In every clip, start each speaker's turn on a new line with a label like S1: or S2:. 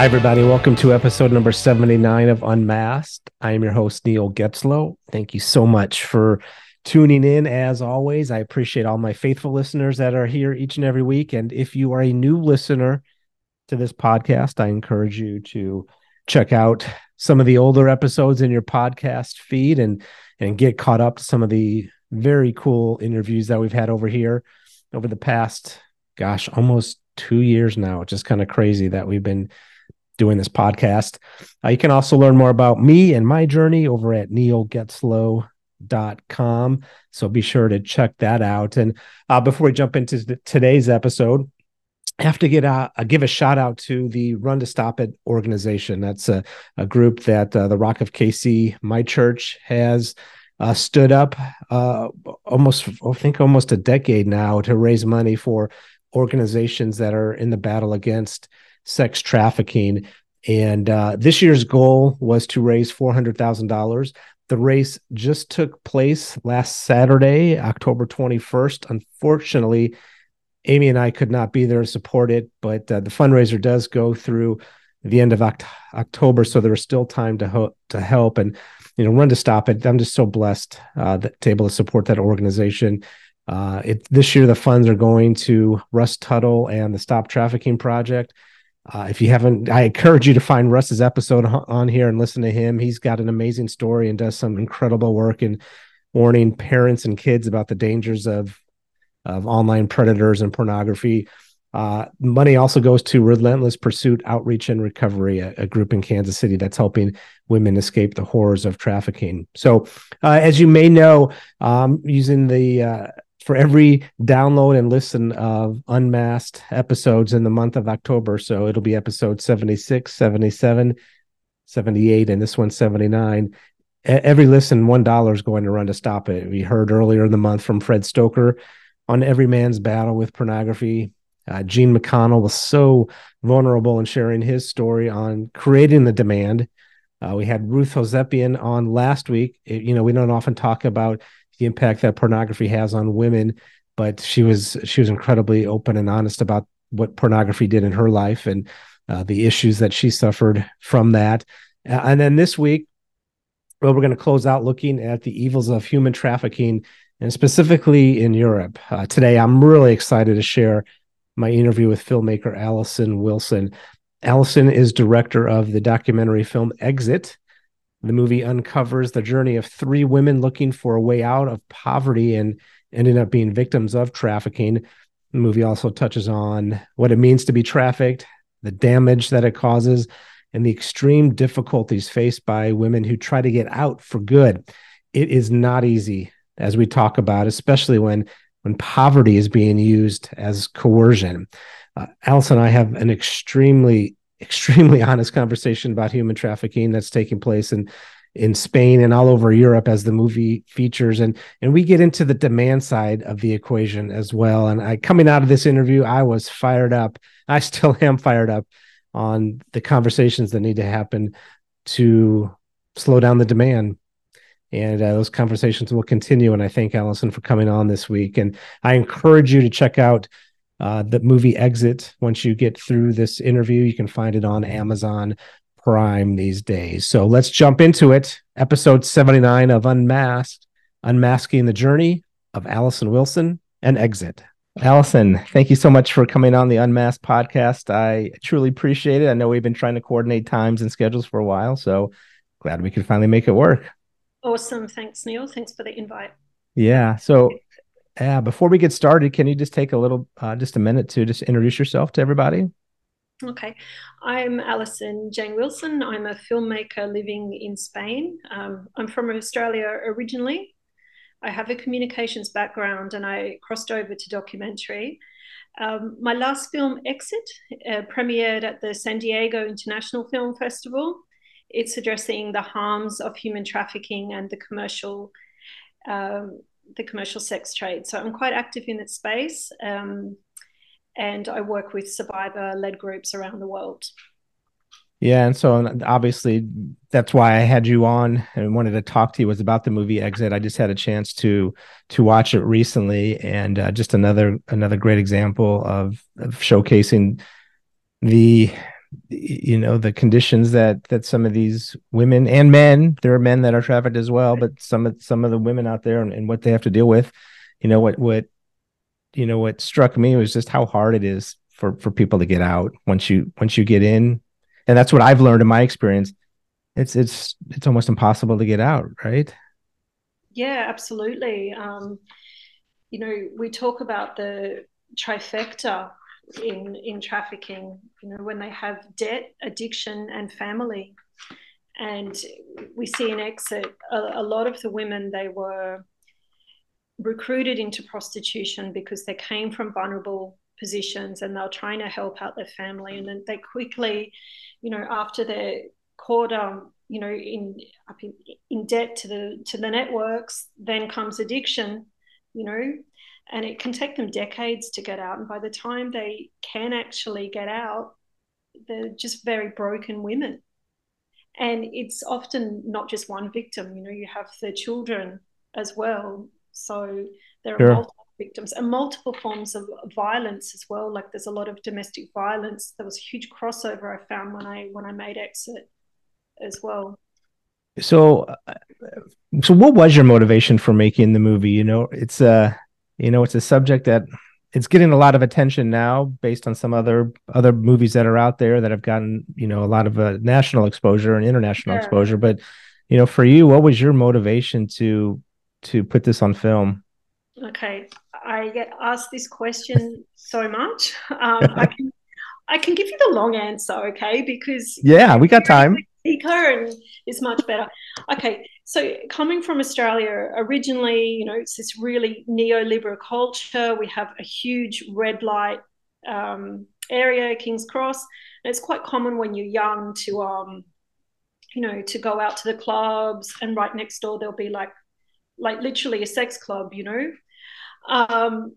S1: Hi, everybody. Welcome to episode number 79 of Unmasked. I am your host, Neil Getzlow. Thank you so much for tuning in. As always, I appreciate all my faithful listeners that are here each and every week. And if you are a new listener to this podcast, I encourage you to check out some of the older episodes in your podcast feed and and get caught up to some of the very cool interviews that we've had over here over the past gosh almost two years now it's just kind of crazy that we've been doing this podcast. Uh, you can also learn more about me and my journey over at neilgetzlow.com so be sure to check that out. And uh, before we jump into today's episode I have to get a, a, give a shout out to the Run to Stop It organization. That's a, a group that uh, the Rock of KC, my church, has uh, stood up uh, almost, I think, almost a decade now to raise money for organizations that are in the battle against sex trafficking. And uh, this year's goal was to raise four hundred thousand dollars. The race just took place last Saturday, October twenty first. Unfortunately Amy and I could not be there to support it, but uh, the fundraiser does go through the end of Oct- October, so there is still time to ho- to help and you know run to stop it. I'm just so blessed uh, that, to be able to support that organization. Uh, it, this year, the funds are going to Russ Tuttle and the Stop Trafficking Project. Uh, if you haven't, I encourage you to find Russ's episode on here and listen to him. He's got an amazing story and does some incredible work in warning parents and kids about the dangers of of online predators and pornography. Uh, money also goes to Relentless Pursuit Outreach and Recovery, a, a, group in Kansas City that's helping women escape the horrors of trafficking. So, uh, as you may know, um, using the uh, for every download and listen of unmasked episodes in the month of October, so it'll be episode 76, 77, 78, and this one 79. Every listen, one dollar is going to run to stop it. We heard earlier in the month from Fred Stoeker on every man's battle with pornography. Uh, Gene McConnell was so vulnerable in sharing his story on creating the demand. Uh, we had Ruth Hosepian on last week. It, you know, we don't often talk about the impact that pornography has on women, but she was she was incredibly open and honest about what pornography did in her life and uh, the issues that she suffered from that. and then this week, well, we're going to close out looking at the evils of human trafficking and specifically in Europe. Uh, today, I'm really excited to share my interview with filmmaker Alison Wilson. Alison is director of the documentary film Exit. The movie uncovers the journey of three women looking for a way out of poverty and ending up being victims of trafficking. The movie also touches on what it means to be trafficked, the damage that it causes, and the extreme difficulties faced by women who try to get out for good. It is not easy as we talk about, especially when when poverty is being used as coercion. Uh, Alice and I have an extremely extremely honest conversation about human trafficking that's taking place in in Spain and all over Europe as the movie features and and we get into the demand side of the equation as well and I coming out of this interview I was fired up I still am fired up on the conversations that need to happen to slow down the demand and uh, those conversations will continue. And I thank Alison for coming on this week. And I encourage you to check out uh, the movie Exit. Once you get through this interview, you can find it on Amazon Prime these days. So let's jump into it. Episode 79 of Unmasked, Unmasking the Journey of Alison Wilson and Exit. Alison, thank you so much for coming on the Unmasked podcast. I truly appreciate it. I know we've been trying to coordinate times and schedules for a while, so glad we could finally make it work.
S2: Awesome. Thanks, Neil. Thanks for the invite.
S1: Yeah. So, uh, before we get started, can you just take a little, uh, just a minute to just introduce yourself to everybody?
S2: Okay. I'm Alison Jayne Wilson. I'm a filmmaker living in Spain. Um, I'm from Australia originally. I have a communications background and I crossed over to documentary. Um, my last film, Exit, uh, premiered at the San Diego International Film Festival it's addressing the harms of human trafficking and the commercial um, the commercial sex trade. So I'm quite active in that space, um, and I work with survivor-led groups around the world.
S1: Yeah, and so obviously that's why I had you on and wanted to talk to you was about the movie Exit. I just had a chance to to watch it recently, and uh, just another another great example of, of showcasing the you know the conditions that that some of these women and men there are men that are trafficked as well but some of some of the women out there and, and what they have to deal with you know what what you know what struck me was just how hard it is for for people to get out once you once you get in. And that's what i've learned in my experience. It's it's it's almost impossible to get out right?
S2: Yeah absolutely. Um you know we talk about the trifecta in in trafficking you know when they have debt addiction and family. And we see in exit a, a lot of the women they were recruited into prostitution because they came from vulnerable positions and they're trying to help out their family. And then they quickly you know after they're caught um you know in up in, in debt to the to the networks then comes addiction you know and it can take them decades to get out and by the time they can actually get out they're just very broken women. And it's often not just one victim you know you have the children as well. So there are sure. multiple victims and multiple forms of violence as well. Like there's a lot of domestic violence. There was a huge crossover i found when i when i made exit as well.
S1: So uh, so what was your motivation for making the movie? You know it's uh you know it's a subject that it's getting a lot of attention now based on some other other movies that are out there that have gotten you know a lot of uh, national exposure and international exposure. But you know for you what was your motivation to to put this on film?
S2: Okay. I get asked this question so much. Um, i can i can give you the long answer okay? Because
S1: yeah we got time
S2: and is much better okay so, coming from Australia, originally, you know, it's this really neoliberal culture. We have a huge red light um, area, King's Cross, and it's quite common when you're young to, um, you know, to go out to the clubs, and right next door there'll be like, like literally a sex club, you know. Um,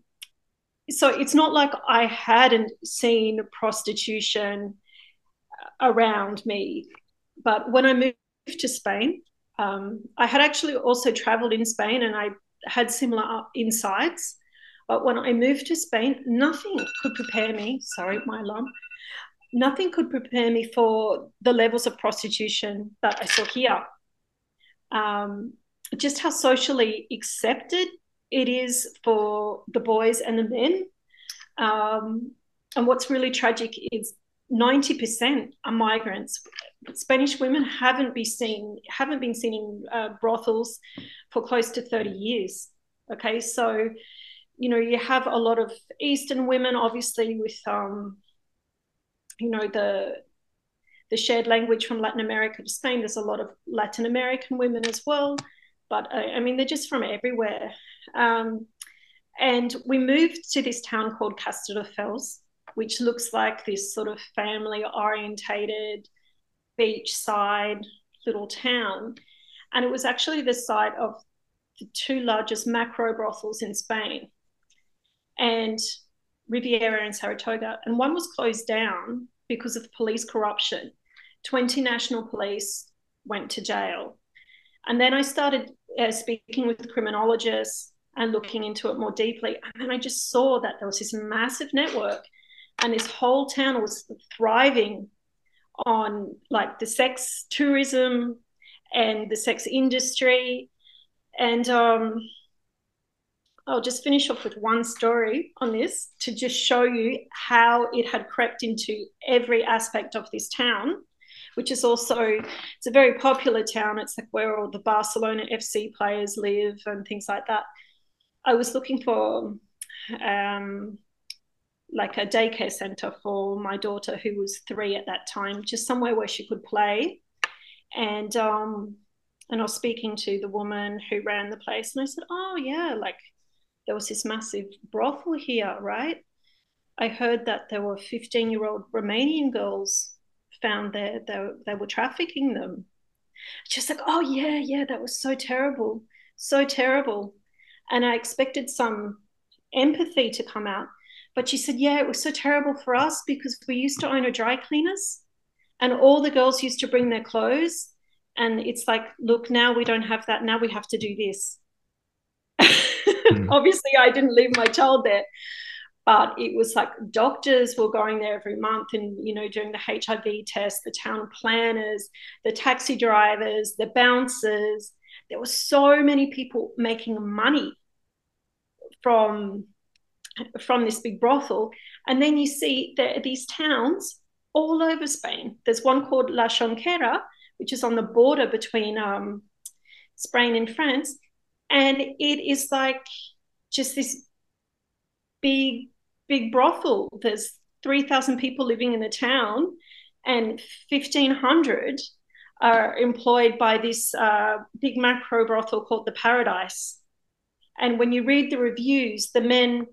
S2: so it's not like I hadn't seen prostitution around me, but when I moved to Spain um, I had actually also traveled in Spain and I had similar insights. But when I moved to Spain, nothing could prepare me. Sorry, my alarm. Nothing could prepare me for the levels of prostitution that I saw here. Um, just how socially accepted it is for the boys and the men. Um, and what's really tragic is 90% are migrants. Spanish women haven't been seen haven't been seen in uh, brothels for close to 30 years. Okay, so you know you have a lot of Eastern women, obviously with um, you know the the shared language from Latin America to Spain. There's a lot of Latin American women as well, but uh, I mean they're just from everywhere. Um, and we moved to this town called Castelldefels, which looks like this sort of family orientated beachside little town. And it was actually the site of the two largest macro brothels in Spain and Riviera and Saratoga. And one was closed down because of police corruption. 20 national police went to jail. And then I started uh, speaking with criminologists and looking into it more deeply. And then I just saw that there was this massive network and this whole town was thriving on like the sex tourism and the sex industry and um, I'll just finish off with one story on this to just show you how it had crept into every aspect of this town, which is also it's a very popular town. It's like where all the Barcelona FC players live and things like that. I was looking for um, like a daycare center for my daughter who was three at that time, just somewhere where she could play. And um, and I was speaking to the woman who ran the place, and I said, "Oh yeah, like there was this massive brothel here, right? I heard that there were 15 year old Romanian girls found there, they, they were trafficking them. She's like, oh, yeah, yeah, that was so terrible, so terrible. And I expected some empathy to come out. But she said, yeah, it was so terrible for us because we used to own a dry cleaners and all the girls used to bring their clothes. And it's like, look, now we don't have that. Now we have to do this. Mm. Obviously, I didn't leave my child there. but it was like doctors were going there every month and you know doing the hiv test the town planners the taxi drivers the bouncers there were so many people making money from from this big brothel and then you see there are these towns all over spain there's one called la Jonquera, which is on the border between um, spain and france and it is like just this big big brothel. There's 3,000 people living in the town, and 1,500 are employed by this uh, big macro brothel called the Paradise. And when you read the reviews, the men,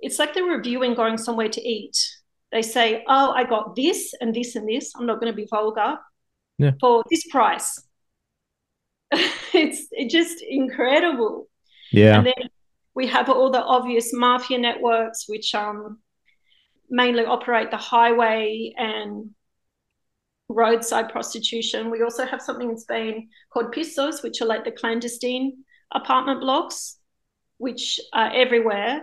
S2: it's like they're reviewing going somewhere to eat. They say, Oh, I got this and this and this. I'm not going to be vulgar yeah. for this price. it's just incredible.
S1: Yeah.
S2: And then we have all the obvious mafia networks, which um, mainly operate the highway and roadside prostitution. We also have something in Spain called pisos, which are like the clandestine apartment blocks, which are everywhere.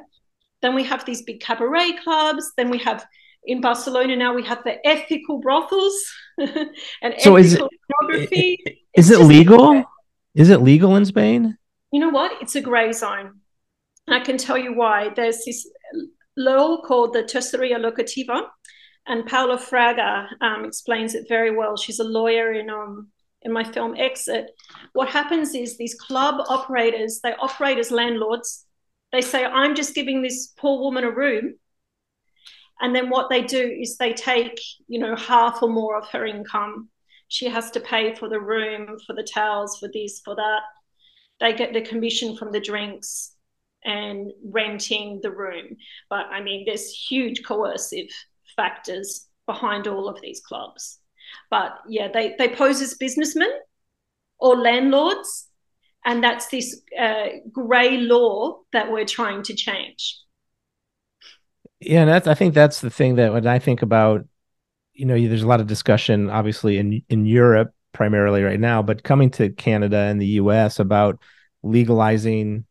S2: Then we have these big cabaret clubs. Then we have in Barcelona now we have the ethical brothels and
S1: so is it, pornography. Is it legal? Is it legal in Spain?
S2: You know what? It's a grey zone. I can tell you why. There's this law called the Terceria Locativa, and Paula Fraga um, explains it very well. She's a lawyer in um, in my film Exit. What happens is these club operators they operate as landlords. They say, "I'm just giving this poor woman a room," and then what they do is they take you know half or more of her income. She has to pay for the room, for the towels, for this, for that. They get the commission from the drinks and renting the room. But I mean, there's huge coercive factors behind all of these clubs. But yeah, they, they pose as businessmen or landlords. And that's this uh, grey law that we're trying to change.
S1: Yeah, and that's I think that's the thing that when I think about, you know, there's a lot of discussion, obviously in in Europe primarily right now, but coming to Canada and the U.S. about legalizing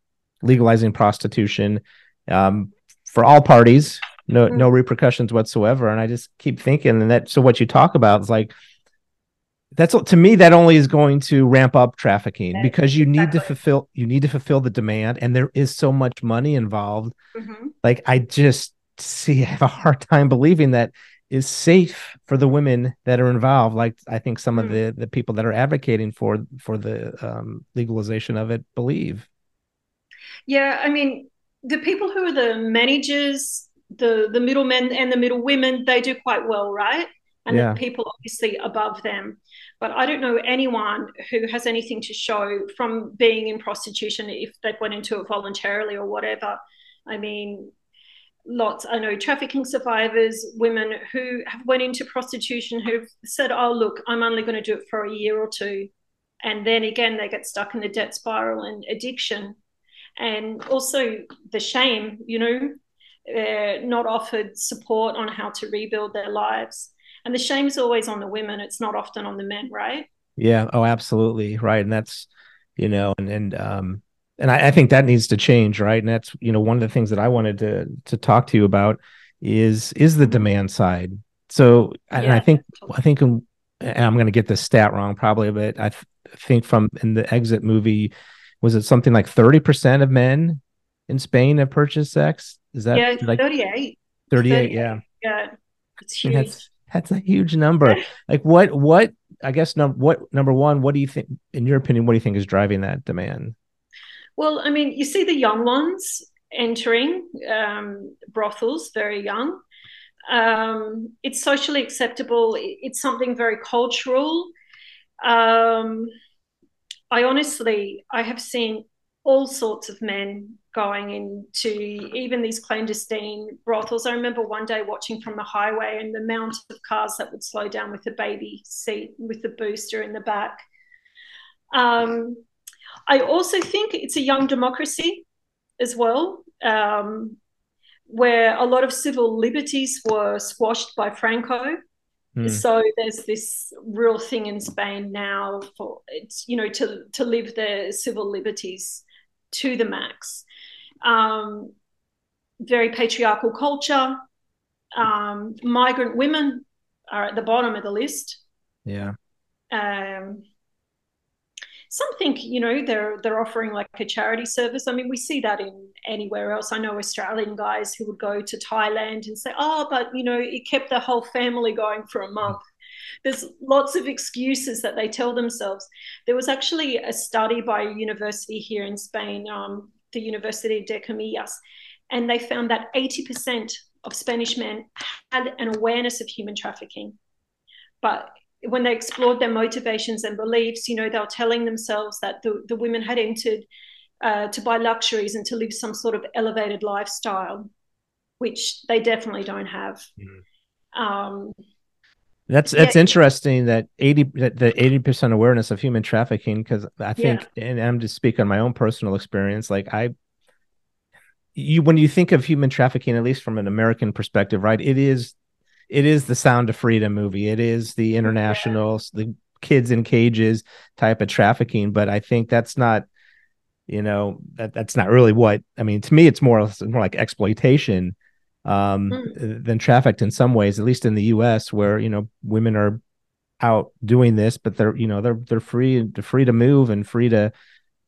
S1: legalizing prostitution um, for all parties, no mm-hmm. no repercussions whatsoever. And I just keep thinking, and that so what you talk about is like that's to me that only is going to ramp up trafficking because you need to fulfill you need to fulfill the demand, and there is so much money involved. Mm-hmm. Like I just see, I have a hard time believing that is safe for the women that are involved like i think some mm. of the the people that are advocating for for the um, legalization of it believe
S2: yeah, I mean, the people who are the managers, the the middlemen and the middle women, they do quite well, right? And yeah. the people obviously above them. But I don't know anyone who has anything to show from being in prostitution if they've went into it voluntarily or whatever. I mean, lots i know trafficking survivors women who have went into prostitution who've said oh look i'm only going to do it for a year or two and then again they get stuck in the debt spiral and addiction and also the shame, you know, uh, not offered support on how to rebuild their lives. And the shame is always on the women, it's not often on the men, right?
S1: Yeah. Oh, absolutely. Right. And that's, you know, and, and, um, and I, I think that needs to change, right? And that's, you know, one of the things that I wanted to to talk to you about is is the demand side. So, and yeah. I think I think and I'm going to get the stat wrong probably, but I th- think from in the exit movie, was it something like 30% of men in Spain have purchased sex? Is that
S2: yeah,
S1: like
S2: 38.
S1: 38, 38 yeah.
S2: Yeah. It's huge.
S1: That's, a huge number. like what what I guess num- what number one, what do you think in your opinion, what do you think is driving that demand?
S2: Well, I mean, you see the young ones entering um, brothels very young. Um, it's socially acceptable. It's something very cultural. Um, I honestly, I have seen all sorts of men going into even these clandestine brothels. I remember one day watching from the highway and the amount of cars that would slow down with the baby seat with the booster in the back. Um, I also think it's a young democracy as well, um, where a lot of civil liberties were squashed by Franco. Mm. So there's this real thing in Spain now for it's you know to to live their civil liberties to the max. Um, very patriarchal culture. Um, migrant women are at the bottom of the list.
S1: Yeah.
S2: Um, some think you know they're they're offering like a charity service i mean we see that in anywhere else i know australian guys who would go to thailand and say oh but you know it kept the whole family going for a month there's lots of excuses that they tell themselves there was actually a study by a university here in spain um, the university de comillas and they found that 80% of spanish men had an awareness of human trafficking but when they explored their motivations and beliefs, you know, they were telling themselves that the, the women had entered uh, to buy luxuries and to live some sort of elevated lifestyle, which they definitely don't have. Mm-hmm. Um,
S1: that's that's yeah. interesting that eighty the eighty percent awareness of human trafficking because I think yeah. and I'm just speak on my own personal experience. Like I, you when you think of human trafficking, at least from an American perspective, right? It is it is the Sound of Freedom movie. It is the international, yeah. the kids in cages type of trafficking. But I think that's not, you know, that that's not really what I mean. To me, it's more more like exploitation um, mm. than trafficked in some ways. At least in the U.S., where you know women are out doing this, but they're you know they're they're free they're free to move and free to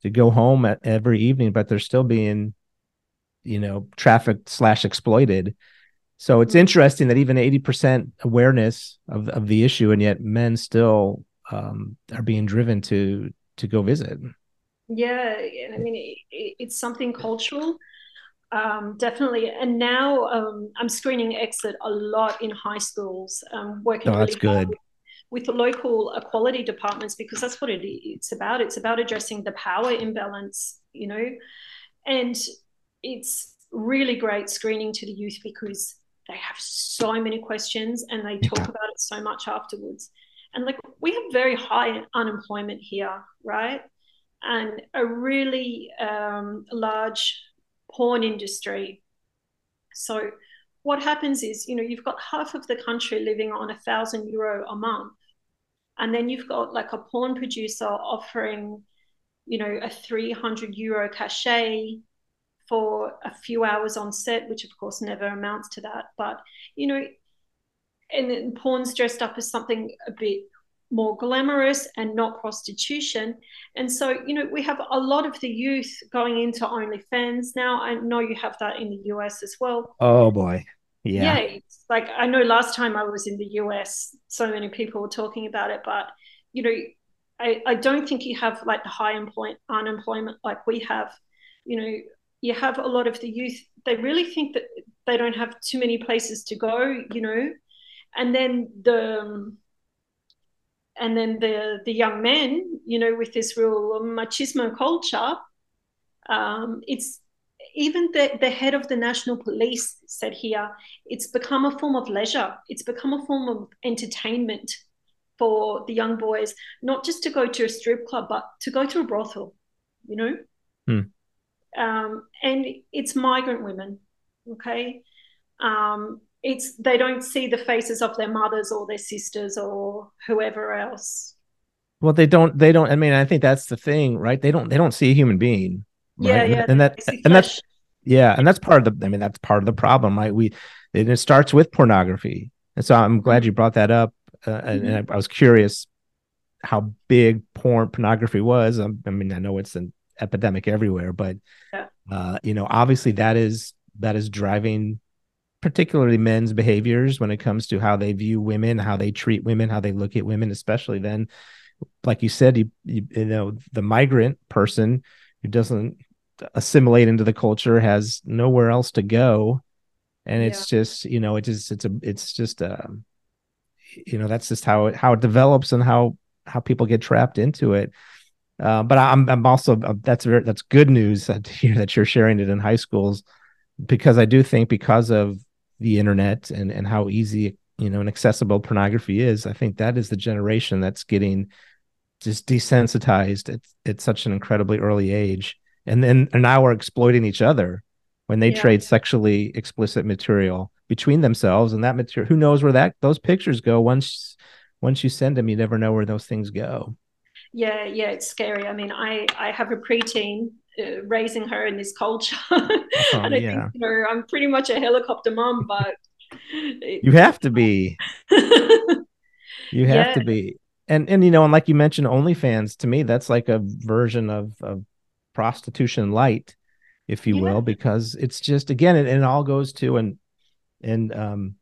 S1: to go home at every evening, but they're still being you know trafficked slash exploited so it's interesting that even 80% awareness of, of the issue, and yet men still um, are being driven to to go visit.
S2: Yeah, And I mean, it, it's something cultural, um, definitely. And now um, I'm screening exit a lot in high schools, um, working.
S1: Oh, that's really good.
S2: With the local equality departments, because that's what it, it's about. It's about addressing the power imbalance, you know, and it's really great screening to the youth because they have so many questions and they talk about it so much afterwards. And like we have very high unemployment here, right? And a really um, large porn industry. So what happens is, you know, you've got half of the country living on a thousand euro a month. And then you've got like a porn producer offering, you know, a 300 euro cachet for a few hours on set, which of course never amounts to that. But, you know, and then porn's dressed up as something a bit more glamorous and not prostitution. And so, you know, we have a lot of the youth going into OnlyFans now. I know you have that in the US as well.
S1: Oh boy. Yeah.
S2: Yeah. like I know last time I was in the US, so many people were talking about it, but you know, I, I don't think you have like the high employment unemployment like we have. You know, you have a lot of the youth they really think that they don't have too many places to go you know and then the um, and then the the young men you know with this real machismo culture um, it's even the, the head of the national police said here it's become a form of leisure. It's become a form of entertainment for the young boys not just to go to a strip club but to go to a brothel you know?
S1: Hmm.
S2: Um, and it's migrant women. Okay, um, it's they don't see the faces of their mothers or their sisters or whoever else.
S1: Well, they don't. They don't. I mean, I think that's the thing, right? They don't. They don't see a human being.
S2: Right? Yeah, yeah.
S1: And, that, and that's yeah, and that's part of the. I mean, that's part of the problem, right? We it starts with pornography, and so I'm glad you brought that up. Uh, and, mm-hmm. and I, I, was curious how big porn pornography was. Um, I mean, I know it's an epidemic everywhere but yeah. uh, you know obviously that is that is driving particularly men's behaviors when it comes to how they view women how they treat women how they look at women especially then like you said you, you, you know the migrant person who doesn't assimilate into the culture has nowhere else to go and it's yeah. just you know it just it's a it's just um you know that's just how it how it develops and how how people get trapped into it uh, but I'm I'm also uh, that's very, that's good news to hear that you're sharing it in high schools because I do think because of the internet and and how easy you know and accessible pornography is, I think that is the generation that's getting just desensitized at, at such an incredibly early age, and then and now we're exploiting each other when they yeah. trade sexually explicit material between themselves and that material. Who knows where that those pictures go once once you send them, you never know where those things go
S2: yeah yeah it's scary i mean i i have a preteen uh, raising her in this culture. Oh, and I yeah. think you know, I'm pretty much a helicopter mom, but
S1: you have to be. you have yeah. to be. And and you know, and like you mentioned, OnlyFans to me, that's like a version of of prostitution light, if you yeah. will, because it's just again, it, it all goes to and and um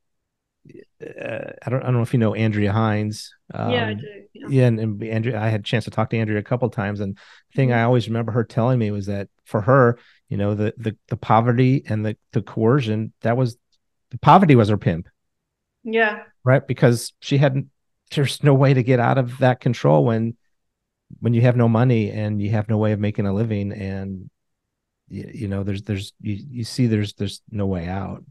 S1: uh, I don't I don't know if you know Andrea Heinz.
S2: Um, yeah, I do.
S1: Yeah, yeah and, and, Andrea, I had a chance to talk to Andrea a couple times, and the thing mm-hmm. I always remember her telling me was that for her, you know, the the the poverty and the the coercion that was the poverty was her pimp.
S2: Yeah.
S1: Right, because she hadn't. There's no way to get out of that control when when you have no money and you have no way of making a living and you, you know there's there's you, you see there's there's no way out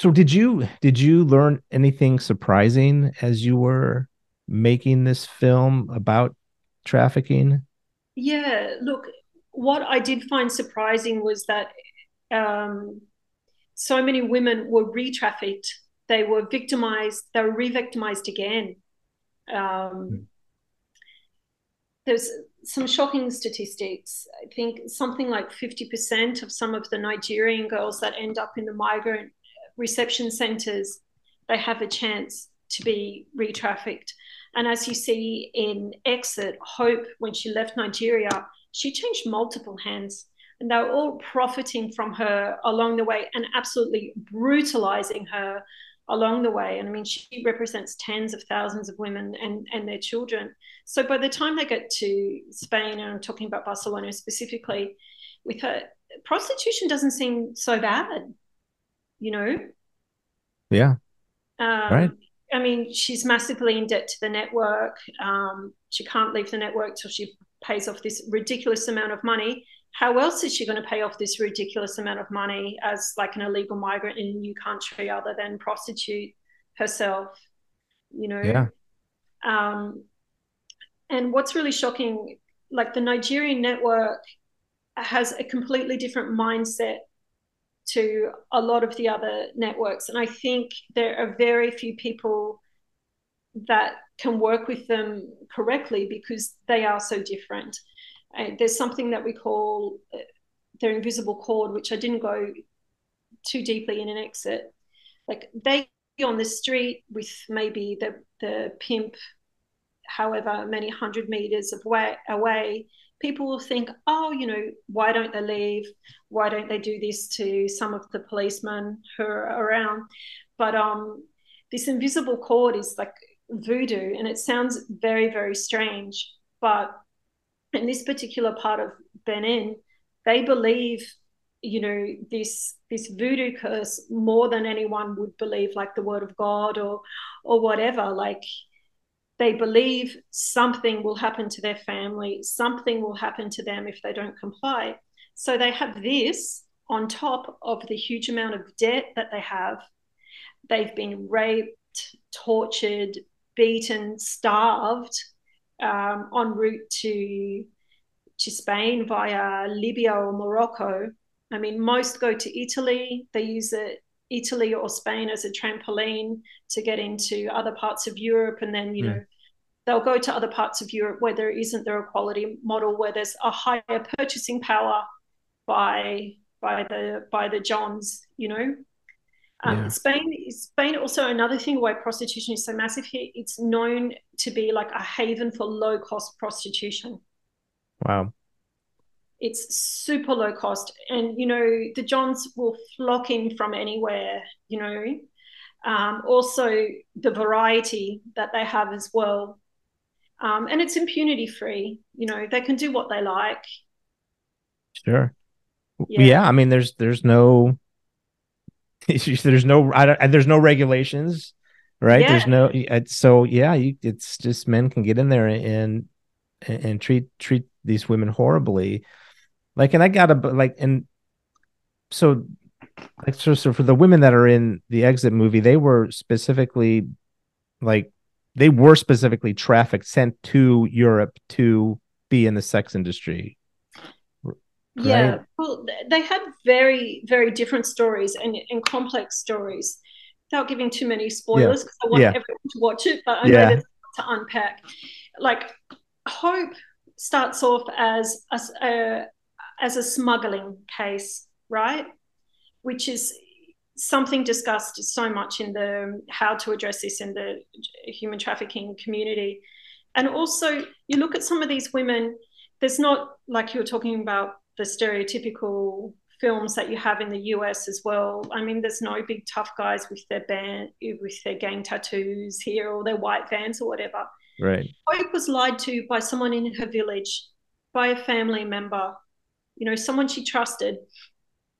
S1: so did you did you learn anything surprising as you were making this film about trafficking?
S2: Yeah, look, what I did find surprising was that um, so many women were re-trafficked. They were victimized. They were re-victimized again. Um, hmm. There's some shocking statistics. I think something like 50% of some of the Nigerian girls that end up in the migrant reception centres, they have a chance to be re trafficked. And as you see in Exit, Hope, when she left Nigeria, she changed multiple hands. And they were all profiting from her along the way and absolutely brutalizing her along the way. And I mean, she represents tens of thousands of women and, and their children. So by the time they get to Spain, and I'm talking about Barcelona specifically, with her, prostitution doesn't seem so bad you know?
S1: Yeah.
S2: Um, right. I mean, she's massively in debt to the network. Um, she can't leave the network till she pays off this ridiculous amount of money. How else is she going to pay off this ridiculous amount of money as like an illegal migrant in a new country other than prostitute herself? You know?
S1: Yeah.
S2: Um, and what's really shocking, like the Nigerian network has a completely different mindset to a lot of the other networks. And I think there are very few people that can work with them correctly because they are so different. Uh, there's something that we call uh, their invisible cord, which I didn't go too deeply in an exit. Like they on the street with maybe the the pimp, however many hundred meters of way, away, people will think, oh, you know, why don't they leave? Why don't they do this to some of the policemen who are around? But um, this invisible cord is like voodoo, and it sounds very, very strange. But in this particular part of Benin, they believe, you know, this this voodoo curse more than anyone would believe, like the word of God or or whatever. Like they believe something will happen to their family, something will happen to them if they don't comply. So they have this on top of the huge amount of debt that they have. They've been raped, tortured, beaten, starved um, en route to to Spain via Libya or Morocco. I mean, most go to Italy. They use it Italy or Spain as a trampoline to get into other parts of Europe. And then, you mm. know, they'll go to other parts of Europe where there isn't the equality model, where there's a higher purchasing power by by the by the Johns, you know. Um, yeah. Spain, Spain also another thing why prostitution is so massive here. It's known to be like a haven for low cost prostitution.
S1: Wow
S2: it's super low cost and you know the johns will flock in from anywhere you know um, also the variety that they have as well um, and it's impunity free you know they can do what they like.
S1: Sure. Yeah, yeah i mean there's there's no there's no I don't, there's no regulations right? Yeah. there's no so yeah you, it's just men can get in there and and, and treat treat these women horribly. Like, and I gotta like, and so, like, so, so for the women that are in the exit movie, they were specifically like, they were specifically trafficked, sent to Europe to be in the sex industry.
S2: Right? Yeah, well, they had very, very different stories and, and complex stories. Without giving too many spoilers, because yeah. I want yeah. everyone to watch it, but I yeah. know there's to unpack. Like, Hope starts off as a, a, uh, as a smuggling case, right? Which is something discussed so much in the how to address this in the human trafficking community. And also, you look at some of these women, there's not like you were talking about the stereotypical films that you have in the US as well. I mean, there's no big tough guys with their band with their gang tattoos here or their white vans or whatever.
S1: Right.
S2: Hope was lied to by someone in her village, by a family member, you know, someone she trusted.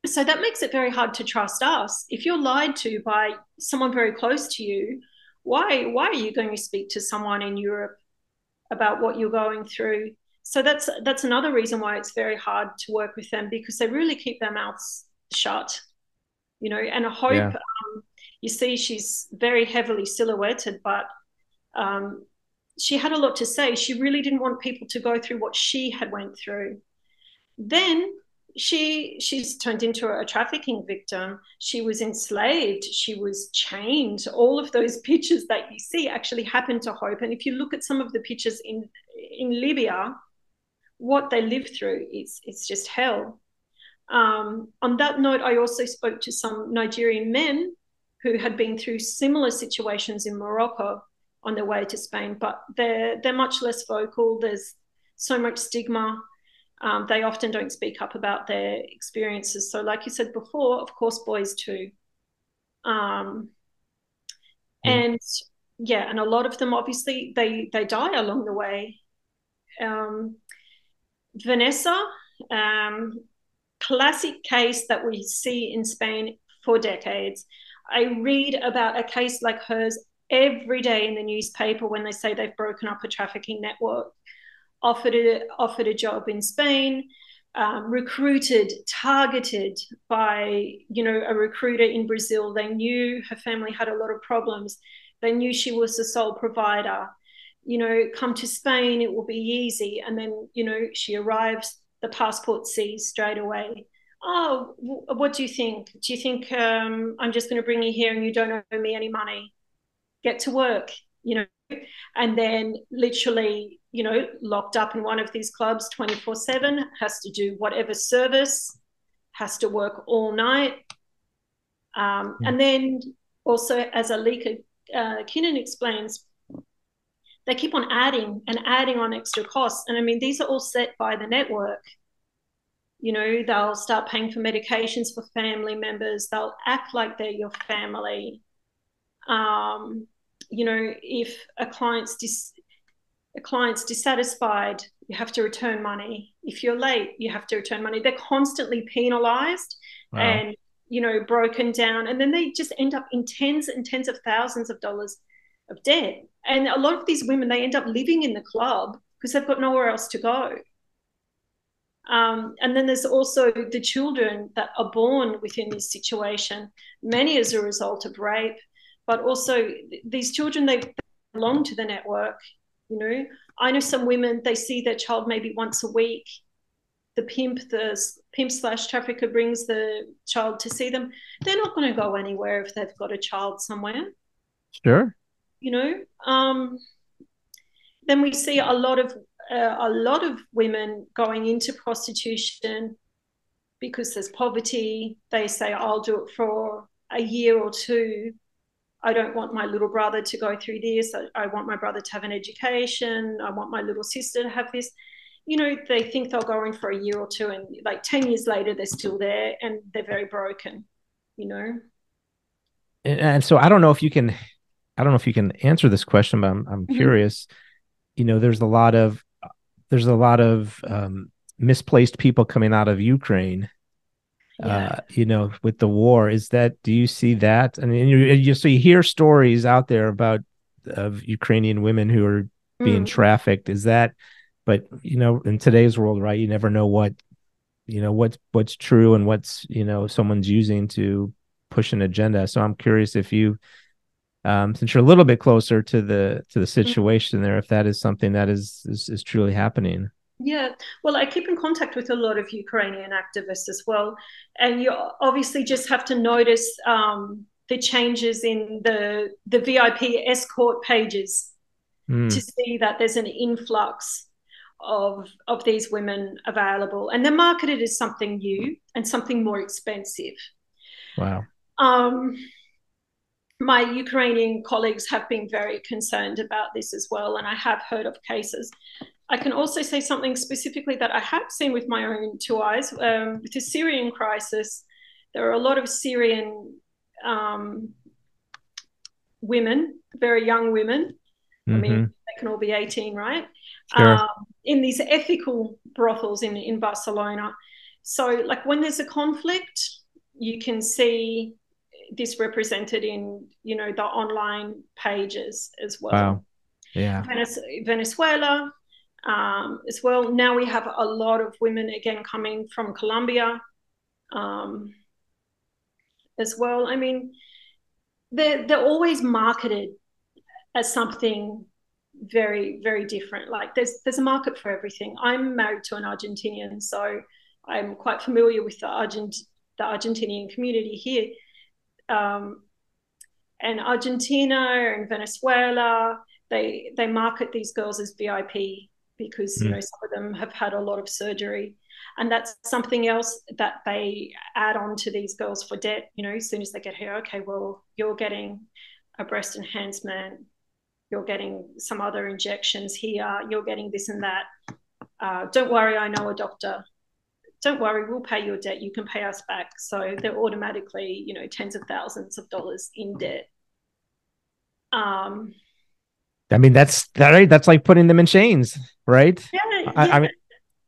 S2: So that makes it very hard to trust us. If you're lied to by someone very close to you, why why are you going to speak to someone in Europe about what you're going through? So that's that's another reason why it's very hard to work with them because they really keep their mouths shut, you know. And I hope yeah. um, you see she's very heavily silhouetted, but um, she had a lot to say. She really didn't want people to go through what she had went through. Then she she's turned into a trafficking victim. She was enslaved. She was chained. All of those pictures that you see actually happened to hope. And if you look at some of the pictures in in libya what they live through is it's just hell. Um, on that note i also spoke to some nigerian men who had been through similar situations in morocco on their way to spain but they're they're much less vocal. There's so much stigma um, they often don't speak up about their experiences. So, like you said before, of course, boys too. Um, yeah. And yeah, and a lot of them obviously they they die along the way. Um, Vanessa, um, classic case that we see in Spain for decades. I read about a case like hers every day in the newspaper when they say they've broken up a trafficking network offered a, offered a job in Spain, um, recruited, targeted by you know a recruiter in Brazil. They knew her family had a lot of problems. They knew she was the sole provider. You know, come to Spain, it will be easy. And then you know she arrives, the passport seized straight away. Oh, what do you think? Do you think um, I'm just going to bring you here and you don't owe me any money? Get to work, you know. And then literally you know, locked up in one of these clubs 24 7, has to do whatever service, has to work all night. Um, mm. And then also, as Alika uh, Kinan explains, they keep on adding and adding on extra costs. And I mean, these are all set by the network. You know, they'll start paying for medications for family members, they'll act like they're your family. Um, you know, if a client's dis- a client's dissatisfied, you have to return money. If you're late, you have to return money. They're constantly penalized wow. and you know broken down, and then they just end up in tens and tens of thousands of dollars of debt. And a lot of these women they end up living in the club because they've got nowhere else to go. Um, and then there's also the children that are born within this situation, many as a result of rape, but also these children they belong to the network you know, I know some women, they see their child maybe once a week. The pimp, the pimp slash trafficker brings the child to see them. They're not going to go anywhere if they've got a child somewhere.
S1: Sure.
S2: You know, um, then we see a lot of uh, a lot of women going into prostitution because there's poverty. They say, "I'll do it for a year or two I don't want my little brother to go through this. I, I, want my brother to have an education. I want my little sister to have this. You know, they think they'll go in for a year or two, and like 10 years later, they're still there and they're very broken, you know?
S1: And, and so I don't know if you can, I don't know if you can answer this question, but I'm, I'm mm-hmm. curious. You know, there's a lot of, there's a lot of um, misplaced people coming out of Ukraine yeah. uh, you know, with the war. Is that do you see that? I mean, you, you so you hear stories out there about of Ukrainian women who are being mm. trafficked. Is that? But you know, in today's world, right? You never know what you know what's what's true and what's you know someone's using to push an agenda. So I'm curious if you um, since you're a little bit closer to the to the mm. situation there, if that is something that is is, is truly happening.
S2: Yeah, well, I keep in contact with a lot of Ukrainian activists as well, and you obviously just have to notice um, the changes in the the VIP escort pages mm. to see that there's an influx of of these women available, and they're marketed as something new and something more expensive.
S1: Wow.
S2: Um, my Ukrainian colleagues have been very concerned about this as well, and I have heard of cases. I can also say something specifically that I have seen with my own two eyes. Um, with the Syrian crisis, there are a lot of Syrian um, women, very young women. Mm-hmm. I mean, mm-hmm. they can all be 18, right? Sure. Um, in these ethical brothels in, in Barcelona. So, like, when there's a conflict, you can see this represented in you know the online pages as well.
S1: Wow. Yeah.
S2: Venezuela um, as well. Now we have a lot of women again coming from Colombia um, as well. I mean, they're they're always marketed as something very very different. Like there's there's a market for everything. I'm married to an Argentinian, so I'm quite familiar with the Argent the Argentinian community here. Um, and Argentina and Venezuela, they they market these girls as VIP because mm. you hmm. know some of them have had a lot of surgery, and that's something else that they add on to these girls for debt. You know, as soon as they get here, okay, well you're getting a breast enhancement, you're getting some other injections here, you're getting this and that. Uh, don't worry, I know a doctor don't worry, we'll pay your debt. You can pay us back. So they're automatically, you know, tens of thousands of dollars in debt. Um,
S1: I mean, that's that right. That's like putting them in chains, right?
S2: Yeah.
S1: I, I mean,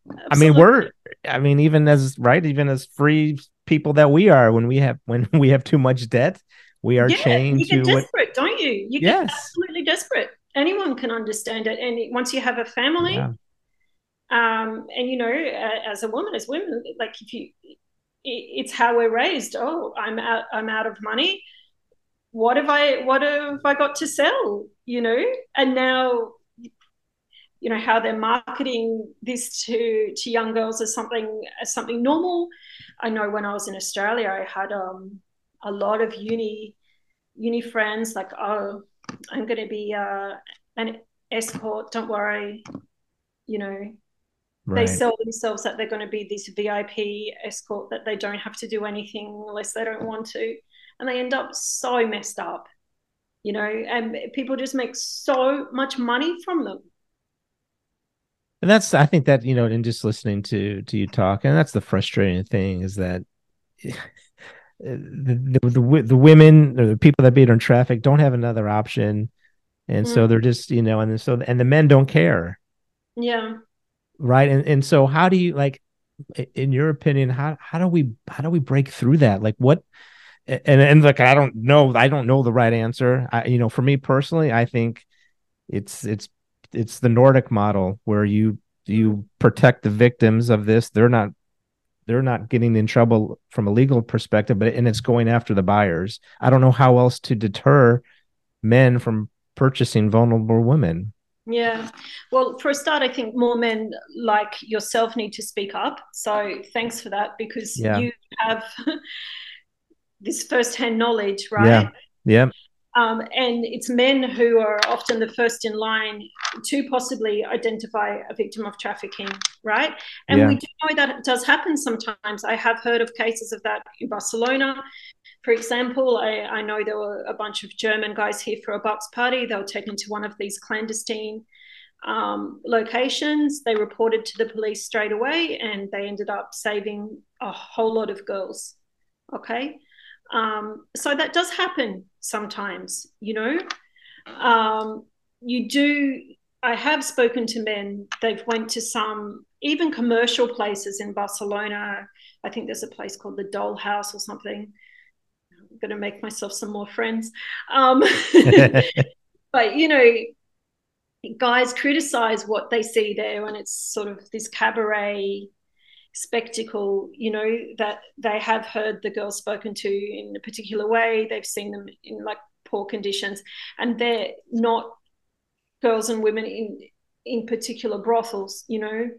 S1: absolutely. I mean, we're, I mean, even as right, even as free people that we are, when we have when we have too much debt, we are
S2: yeah,
S1: chained
S2: you get
S1: to
S2: desperate, what, don't you? You get yes. absolutely desperate. Anyone can understand it, and once you have a family. Yeah um, and you know, as a woman, as women, like if you, it's how we're raised. Oh, I'm out. I'm out of money. What have I? What have I got to sell? You know, and now, you know how they're marketing this to to young girls as something as something normal. I know when I was in Australia, I had um, a lot of uni uni friends like, oh, I'm going to be uh, an escort. Don't worry, you know, Right. They sell themselves that they're going to be this VIP escort that they don't have to do anything unless they don't want to. And they end up so messed up, you know, and people just make so much money from them.
S1: And that's, I think that, you know, in just listening to, to you talk, and that's the frustrating thing is that the, the, the, the women or the people that beat on traffic don't have another option. And mm. so they're just, you know, and so, and the men don't care.
S2: Yeah
S1: right and and so how do you like in your opinion how how do we how do we break through that like what and and like i don't know i don't know the right answer I, you know for me personally i think it's it's it's the nordic model where you you protect the victims of this they're not they're not getting in trouble from a legal perspective but and it's going after the buyers i don't know how else to deter men from purchasing vulnerable women
S2: yeah. Well, for a start, I think more men like yourself need to speak up. So thanks for that because yeah. you have this firsthand knowledge, right?
S1: Yeah. Yeah.
S2: Um, and it's men who are often the first in line to possibly identify a victim of trafficking, right? And yeah. we do know that it does happen sometimes. I have heard of cases of that in Barcelona. For example, I, I know there were a bunch of German guys here for a box party. They were taken to one of these clandestine um, locations. They reported to the police straight away and they ended up saving a whole lot of girls. Okay. Um, so that does happen sometimes, you know. Um, you do, I have spoken to men, they've went to some even commercial places in Barcelona. I think there's a place called the Doll House or something I'm going to make myself some more friends. Um, but you know, guys criticize what they see there, and it's sort of this cabaret spectacle. You know that they have heard the girls spoken to in a particular way. They've seen them in like poor conditions, and they're not girls and women in in particular brothels. You know.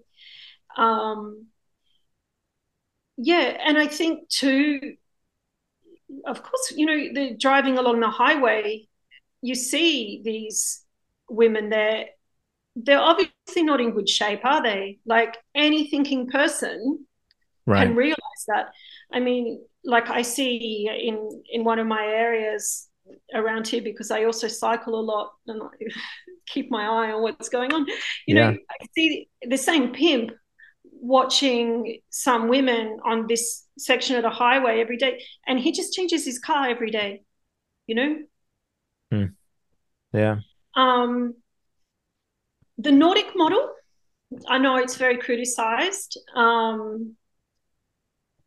S2: Um, yeah, and I think too, of course, you know, the driving along the highway, you see these women there they're obviously not in good shape, are they? Like any thinking person right. can realize that. I mean, like I see in in one of my areas around here because I also cycle a lot and I keep my eye on what's going on. You yeah. know, I see the same pimp watching some women on this section of the highway every day, and he just changes his car every day. You know.
S1: Hmm. Yeah.
S2: Um, the Nordic model, I know it's very criticized, um,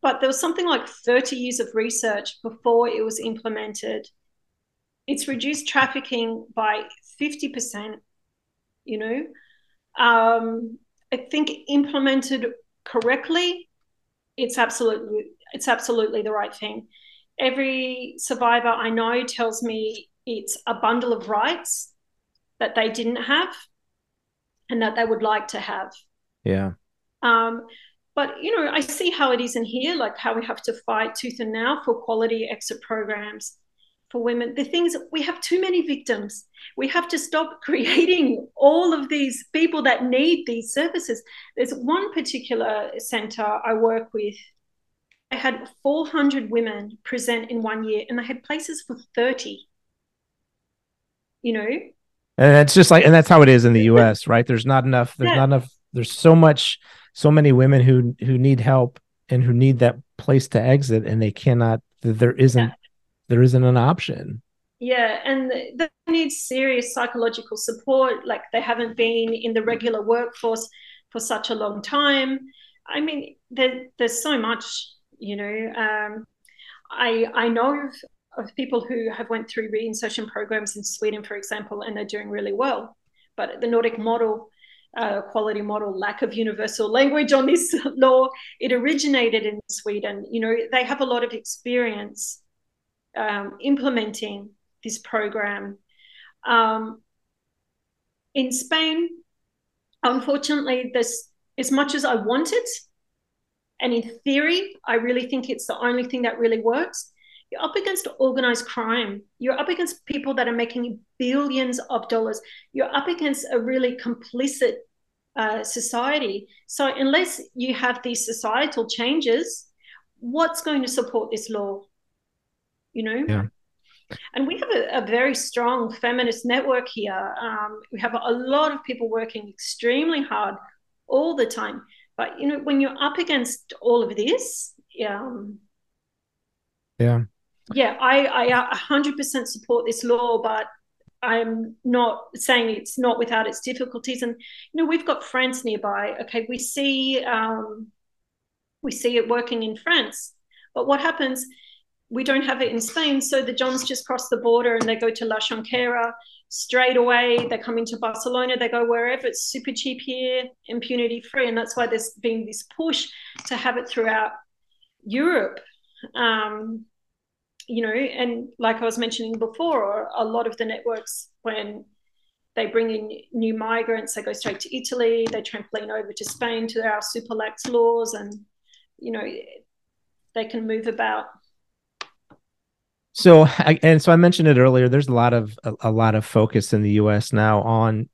S2: but there was something like 30 years of research before it was implemented. It's reduced trafficking by 50%, you know. Um, I think implemented correctly, it's absolutely it's absolutely the right thing. Every survivor I know tells me it's a bundle of rights that they didn't have and that they would like to have.
S1: Yeah.
S2: Um, but you know, I see how it is in here, like how we have to fight tooth and nail for quality exit programs for women. The things we have too many victims. We have to stop creating all of these people that need these services. There's one particular center I work with. I had 400 women present in one year, and they had places for 30. You know,
S1: and it's just like and that's how it is in the us right there's not enough there's yeah. not enough there's so much so many women who who need help and who need that place to exit and they cannot there isn't yeah. there isn't an option
S2: yeah and they need serious psychological support like they haven't been in the regular workforce for such a long time i mean there, there's so much you know um, i i know of people who have went through reinsertion programs in Sweden, for example, and they're doing really well. But the Nordic model, uh, quality model, lack of universal language on this law, it originated in Sweden. You know, they have a lot of experience um, implementing this program. Um, in Spain, unfortunately, this as much as I want it, and in theory, I really think it's the only thing that really works you're up against organized crime. You're up against people that are making billions of dollars. You're up against a really complicit uh, society. So, unless you have these societal changes, what's going to support this law? You know?
S1: Yeah.
S2: And we have a, a very strong feminist network here. Um, we have a lot of people working extremely hard all the time. But you know, when you're up against all of this, um,
S1: yeah,
S2: yeah, I, I 100% support this law, but I'm not saying it's not without its difficulties. And you know, we've got France nearby. Okay, we see um, we see it working in France, but what happens? We don't have it in Spain, so the Johns just cross the border and they go to La Jonquera straight away. They come into Barcelona. They go wherever it's super cheap here, impunity free, and that's why there's been this push to have it throughout Europe. Um, you know, and like I was mentioning before, a lot of the networks, when they bring in new migrants, they go straight to Italy, they trampoline over to Spain to our super lax laws, and, you know, they can move about.
S1: So, and so I mentioned it earlier. There's a lot of a, a lot of focus in the U.S. now on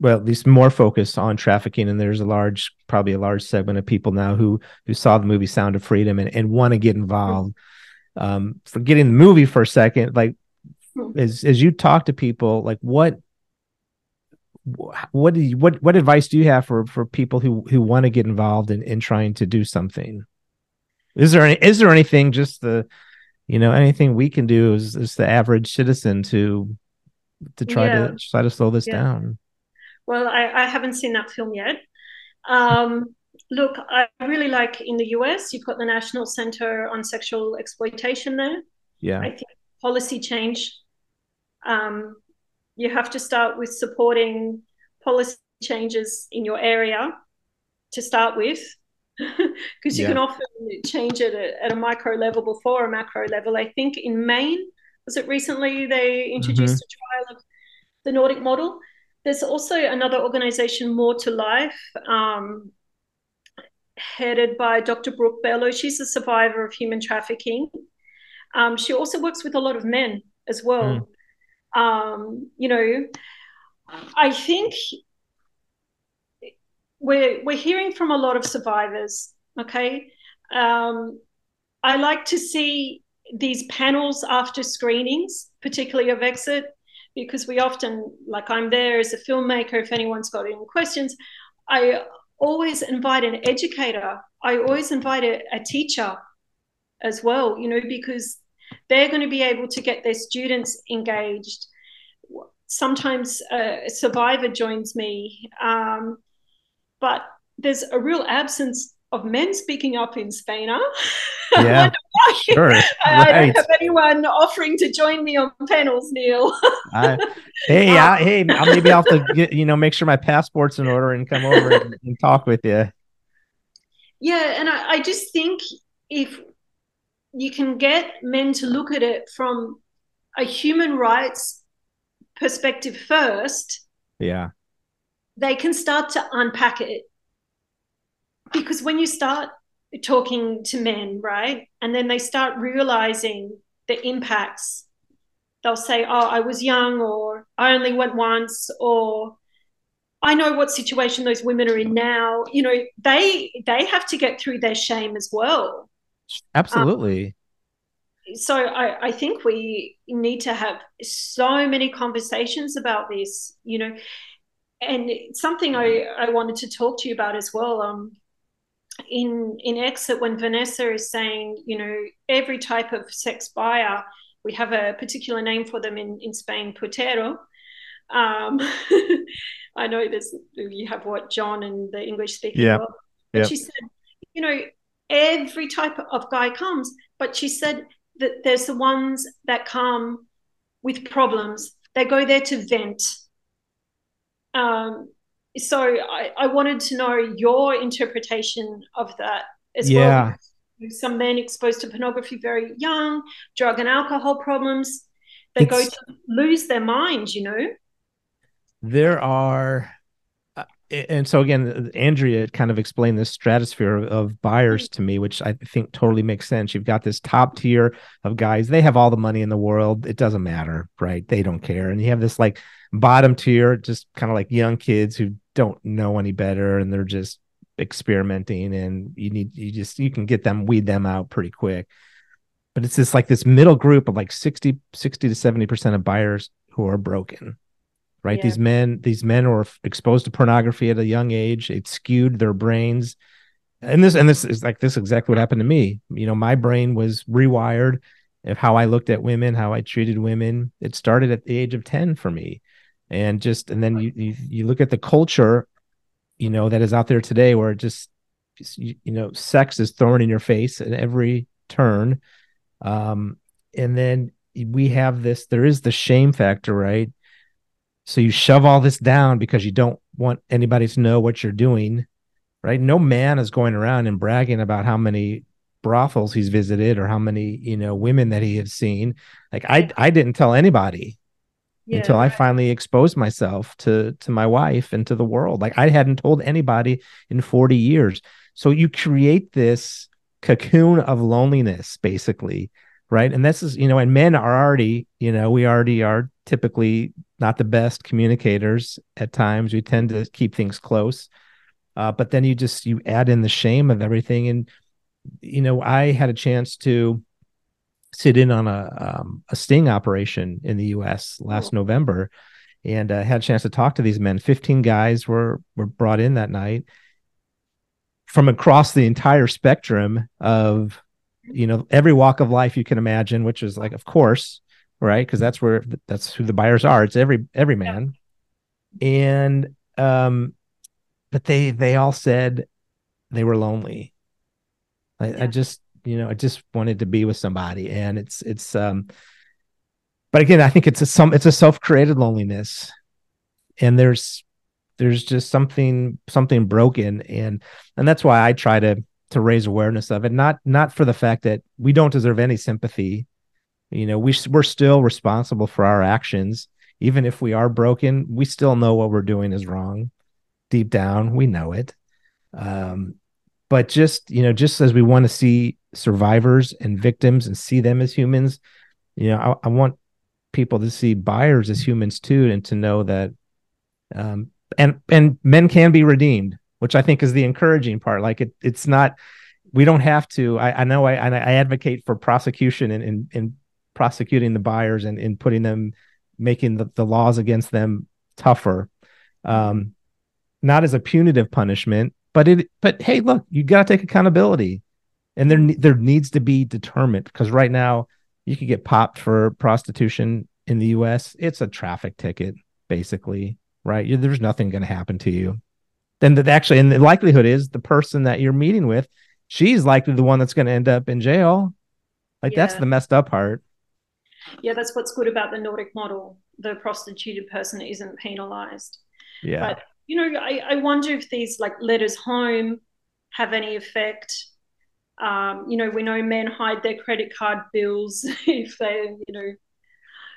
S1: well, at least more focus on trafficking. And there's a large, probably a large segment of people now who who saw the movie Sound of Freedom and, and want to get involved um, forgetting the movie for a second, like hmm. as as you talk to people, like what what do you, what what advice do you have for for people who who want to get involved in in trying to do something? Is there any is there anything just the you know anything we can do as, as the average citizen to to try yeah. to try to slow this yeah. down?
S2: Well, I, I haven't seen that film yet. Um, look, I really like in the US, you've got the National Center on Sexual Exploitation there.
S1: Yeah.
S2: I think policy change. Um, you have to start with supporting policy changes in your area to start with, because you yeah. can often change it at, at, a micro level before a macro level. I think in Maine, was it recently they introduced mm-hmm. a trial of the Nordic model? There's also another organization, More Too Life, um, headed by Dr. Brooke Bello. She's a survivor of human trafficking. Um, she also works with a lot of men as well. Mm. Um, you know, I think we're we're hearing from a lot of survivors. Okay, um, I like to see these panels after screenings, particularly of exit, because we often, like I'm there as a filmmaker. If anyone's got any questions, I always invite an educator. I always invite a, a teacher as well. You know, because they're going to be able to get their students engaged. Sometimes a survivor joins me, um, but there's a real absence of men speaking up in Spain. Huh?
S1: Yeah, sure.
S2: I, I, don't have anyone offering to join me on panels, Neil.
S1: I, hey, um, I, hey, maybe I'll have to get, you know make sure my passport's in order and come over and, and talk with you.
S2: Yeah, and I, I just think if you can get men to look at it from a human rights perspective first.
S1: Yeah.
S2: They can start to unpack it. Because when you start talking to men, right, and then they start realizing the impacts, they'll say, Oh, I was young, or I only went once, or I know what situation those women are in now. You know, they they have to get through their shame as well.
S1: Absolutely.
S2: Um, so I, I think we need to have so many conversations about this, you know, and something I, I wanted to talk to you about as well. Um, in in exit when Vanessa is saying, you know, every type of sex buyer, we have a particular name for them in, in Spain, putero. Um, I know there's you have what John and the English speaking
S1: yeah. But
S2: yeah. she said, you know, every type of guy comes, but she said that there's the ones that come with problems. They go there to vent. Um, so I, I wanted to know your interpretation of that as
S1: yeah.
S2: well. Some men exposed to pornography very young, drug and alcohol problems. They it's, go to lose their mind, you know.
S1: There are uh, and so again, Andrea kind of explained this stratosphere of, of, buyers mm-hmm. to me, which I think totally makes sense. You've got this top tier of guys; they have all the money in the world. It doesn't matter, right? They don't care. And you have this like bottom tier, just kind of like young kids who don't know any better, and they're just experimenting. And you need you just you can get them weed them out pretty quick. But it's this like this middle group of like 60, 60 to 70% of buyers who are broken right? Yeah. These men, these men were exposed to pornography at a young age. It skewed their brains. And this, and this is like this exactly what happened to me. You know, my brain was rewired of how I looked at women, how I treated women. It started at the age of 10 for me. And just, and then you, you, you look at the culture, you know, that is out there today where it just, you, you know, sex is thrown in your face at every turn. Um, and then we have this, there is the shame factor, right? So you shove all this down because you don't want anybody to know what you're doing, right? No man is going around and bragging about how many brothels he's visited or how many, you know, women that he has seen. Like I I didn't tell anybody yeah, until. I finally exposed myself to to my wife and to the world. Like I hadn't told anybody in 40 years. So you create this cocoon of loneliness basically right and this is you know and men are already you know we already are typically not the best communicators at times we tend to keep things close uh, but then you just you add in the shame of everything and you know i had a chance to sit in on a um, a sting operation in the us last oh. november and uh, had a chance to talk to these men 15 guys were were brought in that night from across the entire spectrum of you know every walk of life you can imagine which is like of course right because that's where that's who the buyers are it's every every man yeah. and um but they they all said they were lonely I, yeah. I just you know i just wanted to be with somebody. And it's it's um but again i think it's a some it's a self-created loneliness. And there's there's just something something broken. And and that's why i try to to raise awareness of it. Not not for the fact that we don't deserve any sympathy. You know we we're still responsible for our actions. Even if we are broken we still know what we're doing is wrong. Deep down we know it. Um, but just you know just as we want to see survivors and victims and see them as humans you know I, I want people to see buyers as humans too and to know that um, and and men can be redeemed which I think is the encouraging part. Like it, it's not, we don't have to. I, I know I, I advocate for prosecution and, and, and prosecuting the buyers and, and putting them, making the, the laws against them tougher. Um, not as a punitive punishment, but it, but hey, look, you got to take accountability and there, there needs to be determined because right now you could get popped for prostitution in the US. It's a traffic ticket, basically, right? You, there's nothing going to happen to you then that actually, and the likelihood is the person that you're meeting with, she's likely the one that's going to end up in jail. Like yeah. that's the messed up part.
S2: Yeah, that's what's good about the Nordic model. The prostituted person isn't penalized.
S1: Yeah.
S2: But you know, I, I wonder if these like letters home have any effect. Um, you know, we know men hide their credit card bills if they, you know.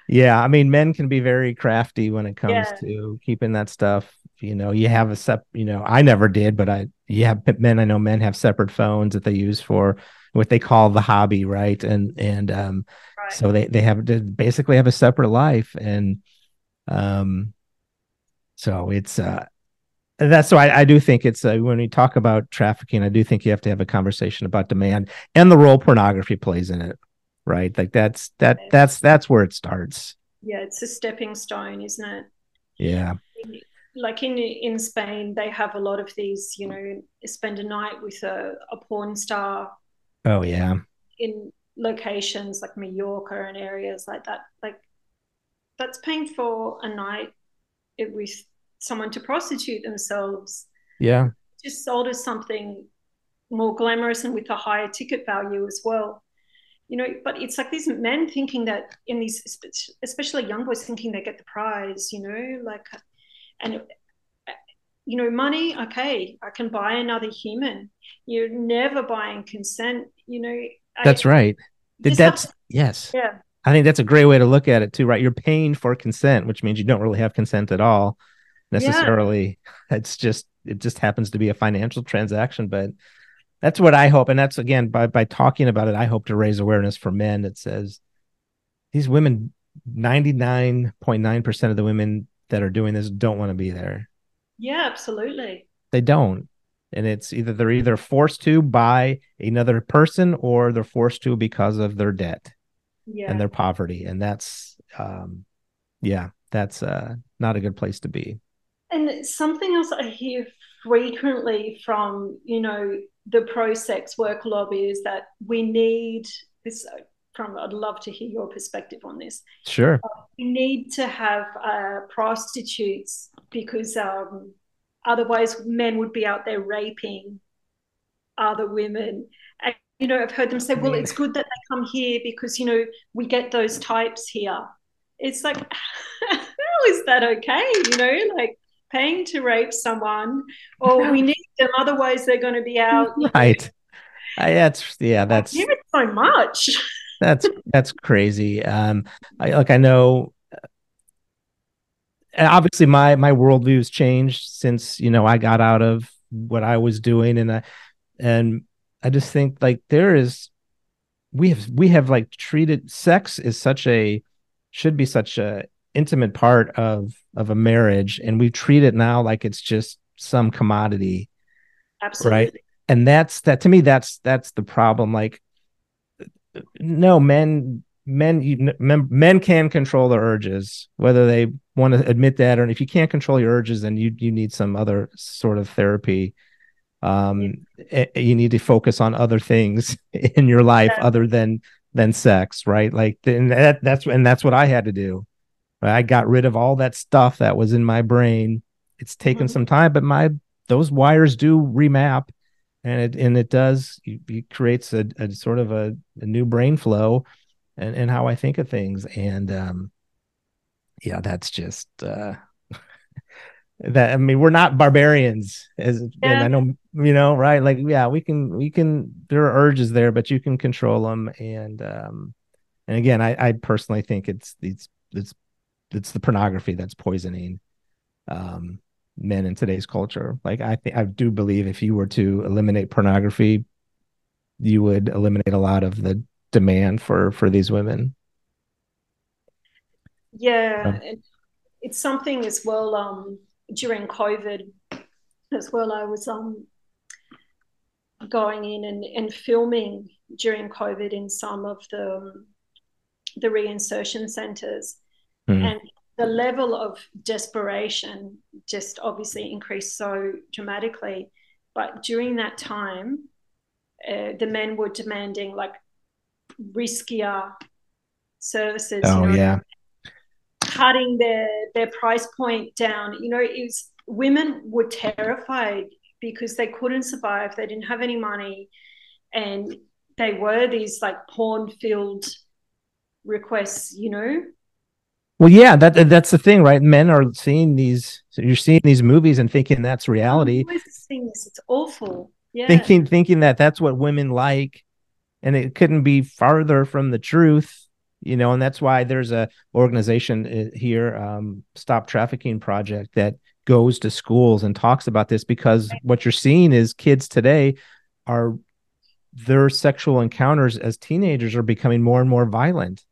S1: Yeah, I mean, men can be very crafty when it comes yeah. to keeping that stuff you know you have a sep you know i never did but i you have men i know men have separate phones that they use for what they call the hobby right and and um right. so they they have to basically have a separate life and um so it's uh that's why I, I do think it's uh, when we talk about trafficking i do think you have to have a conversation about demand and the role pornography plays in it right like that's that that's that's where it starts
S2: yeah it's a stepping stone isn't it
S1: yeah
S2: like in in Spain, they have a lot of these. You know, spend a night with a, a porn star.
S1: Oh yeah.
S2: In locations like Mallorca and areas like that, like that's paying for a night with someone to prostitute themselves.
S1: Yeah.
S2: Just sold as something more glamorous and with a higher ticket value as well. You know, but it's like these men thinking that in these, especially young boys thinking they get the prize. You know, like and you know money okay i can buy another human you're never buying consent you know
S1: that's I, right that's to, yes
S2: yeah
S1: i think that's a great way to look at it too right you're paying for consent which means you don't really have consent at all necessarily yeah. it's just it just happens to be a financial transaction but that's what i hope and that's again by by talking about it i hope to raise awareness for men that says these women 99.9% of the women that are doing this don't want to be there.
S2: Yeah, absolutely.
S1: They don't. And it's either they're either forced to by another person or they're forced to because of their debt
S2: yeah.
S1: and their poverty. And that's um yeah, that's uh not a good place to be.
S2: And something else I hear frequently from, you know, the pro sex work lobby is that we need this from I'd love to hear your perspective on this.
S1: Sure.
S2: Uh, we need to have uh, prostitutes because um, otherwise men would be out there raping other women. And, you know, I've heard them say, well, it's good that they come here because, you know, we get those types here. It's like, how is that okay? You know, like paying to rape someone or we need them, otherwise they're going to be out.
S1: Right. I, that's yeah, that's
S2: it so much
S1: that's that's crazy. Um, I like I know. And Obviously, my my worldview's changed since you know I got out of what I was doing, and I and I just think like there is we have we have like treated sex is such a should be such a intimate part of of a marriage and we treat it now like it's just some commodity
S2: absolutely.
S1: Right and that's that to me that's that's the problem like no men men men, men can control their urges whether they want to admit that or if you can't control your urges then you you need some other sort of therapy. Um yeah. you need to focus on other things in your life yeah. other than than sex right? Like and that that's and that's what i had to do i got rid of all that stuff that was in my brain. It's taken mm-hmm. some time but my those wires do remap and it and it does it creates a, a sort of a, a, new brain flow and, and how I think of things. And um yeah that's just uh that I mean we're not barbarians as yeah. and I know you know right? Like yeah we can we can there are urges there but you can control them and um and again I I personally think it's it's it's it's the pornography that's poisoning um men in today's culture. Like I think I do believe if you were to eliminate pornography, you would eliminate a lot of the demand for for these women.
S2: Yeah, it's something as well. Um, during COVID, as well. I was um, going in and, and filming during COVID in some of the um, the reinsertion centers, mm. and the level of desperation just obviously increased so dramatically. But during that time, uh, the men were demanding like riskier services.
S1: Oh you know, yeah,
S2: cutting their their price point down. You know, it was women were terrified because they couldn't survive. They didn't have any money, and they were these like porn filled requests. You know.
S1: Well, yeah, that that's the thing, right? Men are seeing these. So you're seeing these movies and thinking that's reality.
S2: This. It's awful. Yeah.
S1: Thinking thinking that that's what women like, and it couldn't be farther from the truth you know and that's why there's a organization uh, here um, stop trafficking project that goes to schools and talks about this because what you're seeing is kids today are their sexual encounters as teenagers are becoming more and more violent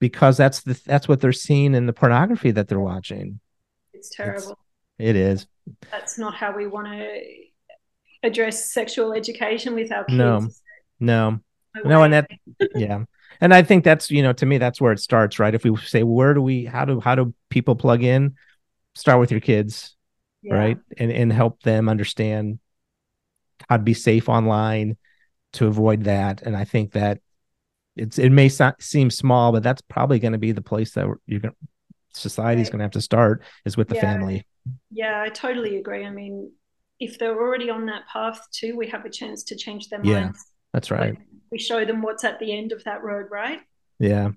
S1: because that's the that's what they're seeing in the pornography that they're watching.
S2: It's terrible. It's,
S1: it is.
S2: That's not how we want to address sexual education with our kids.
S1: No. No. No and that yeah. And i think that's you know to me that's where it starts right? If we say where do we how do how do people plug in? Start with your kids yeah. right? And and help them understand how to be safe online to avoid that. And i think that it's it may not seem small but that's probably going to be the place that you're going society's right. going to have to start is with the
S2: yeah.
S1: family
S2: yeah i totally agree i mean if they're already on that path too we have a chance to change their minds
S1: yeah that's right
S2: we show them what's at the end of that road, right?
S1: Yeah.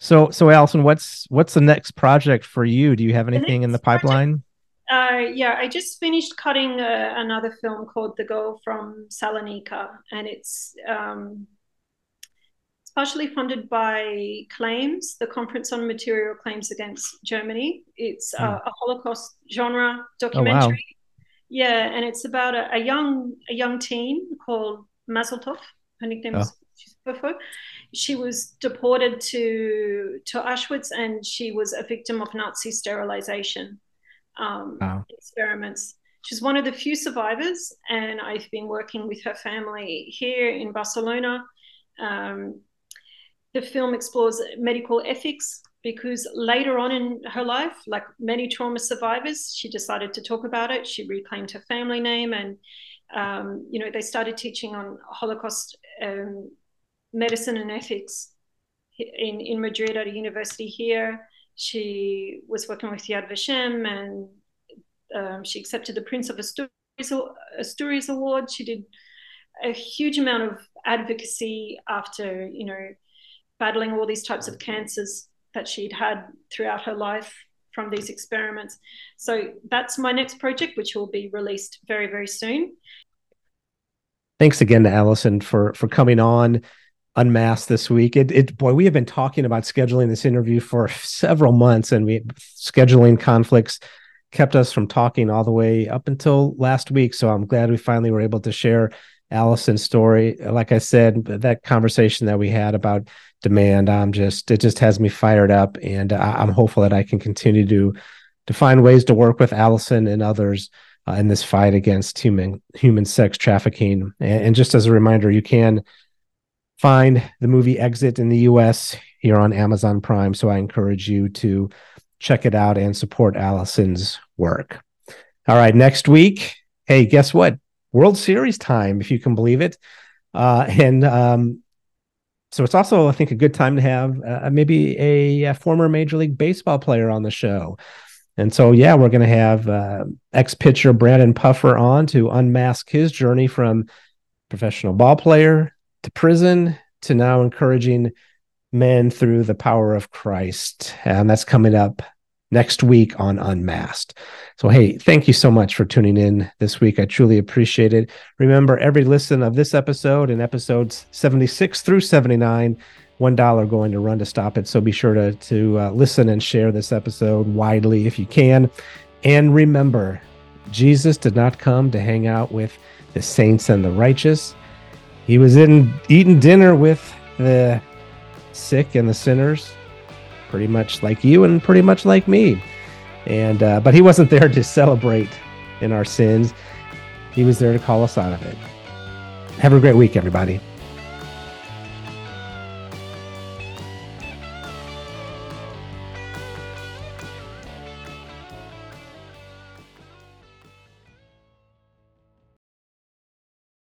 S1: So, so Alison, what's what's the next project for you? Do you have anything the in the pipeline?
S2: Project, uh, yeah, I just finished cutting uh, another film called "The Girl from Salonika," and it's um, it's partially funded by Claims, the Conference on Material Claims Against Germany. It's uh, hmm. a Holocaust genre documentary. Oh, wow. Yeah, and it's about a, a young a young teen called Mazeltov her nickname is oh. She was deported to to Auschwitz, and she was a victim of Nazi sterilization um, wow. experiments. She's one of the few survivors, and I've been working with her family here in Barcelona. Um, the film explores medical ethics because later on in her life, like many trauma survivors, she decided to talk about it. She reclaimed her family name and um, you know, they started teaching on Holocaust um, medicine and ethics in, in Madrid at a university here. She was working with Yad Vashem and um, she accepted the Prince of Asturias, Asturias Award. She did a huge amount of advocacy after, you know, battling all these types of mm-hmm. cancers that she'd had throughout her life from these experiments. So that's my next project, which will be released very, very soon
S1: thanks again to Alison for for coming on unmasked this week. It, it boy, we have been talking about scheduling this interview for several months, and we scheduling conflicts kept us from talking all the way up until last week. So I'm glad we finally were able to share Alison's story. Like I said, that conversation that we had about demand, I'm just it just has me fired up, and I, I'm hopeful that I can continue to to find ways to work with Alison and others uh, in this fight against human human sex trafficking. And, and, just as a reminder, you can find the movie Exit in the U.S. here on Amazon Prime. So I encourage you to check it out and support Alison's work. All right, next week, hey, guess what? World Series time, if you can believe it. Uh, and um, so it's also, I think, a good time to have uh, maybe a, a, former Major League Baseball player on the show. And so, yeah, we're going to have uh, ex pitcher Brandon Puffer on to unmask his journey from professional ball player to prison to now encouraging men through the power of Christ. And that's coming up next week on Unmasked. So, hey, thank you so much for tuning in this week. I truly appreciate it. Remember, every listen of this episode and episodes 76 through 79 one dollar going to run to stop it. So be sure to to uh, listen and share this episode widely if you can. And remember, Jesus did not come to hang out with the saints and the righteous. He was in eating dinner with the sick and the sinners, pretty much like you and pretty much like me. And uh, but he wasn't there to celebrate in our sins. He was there to call us out of it. Have a great week, everybody.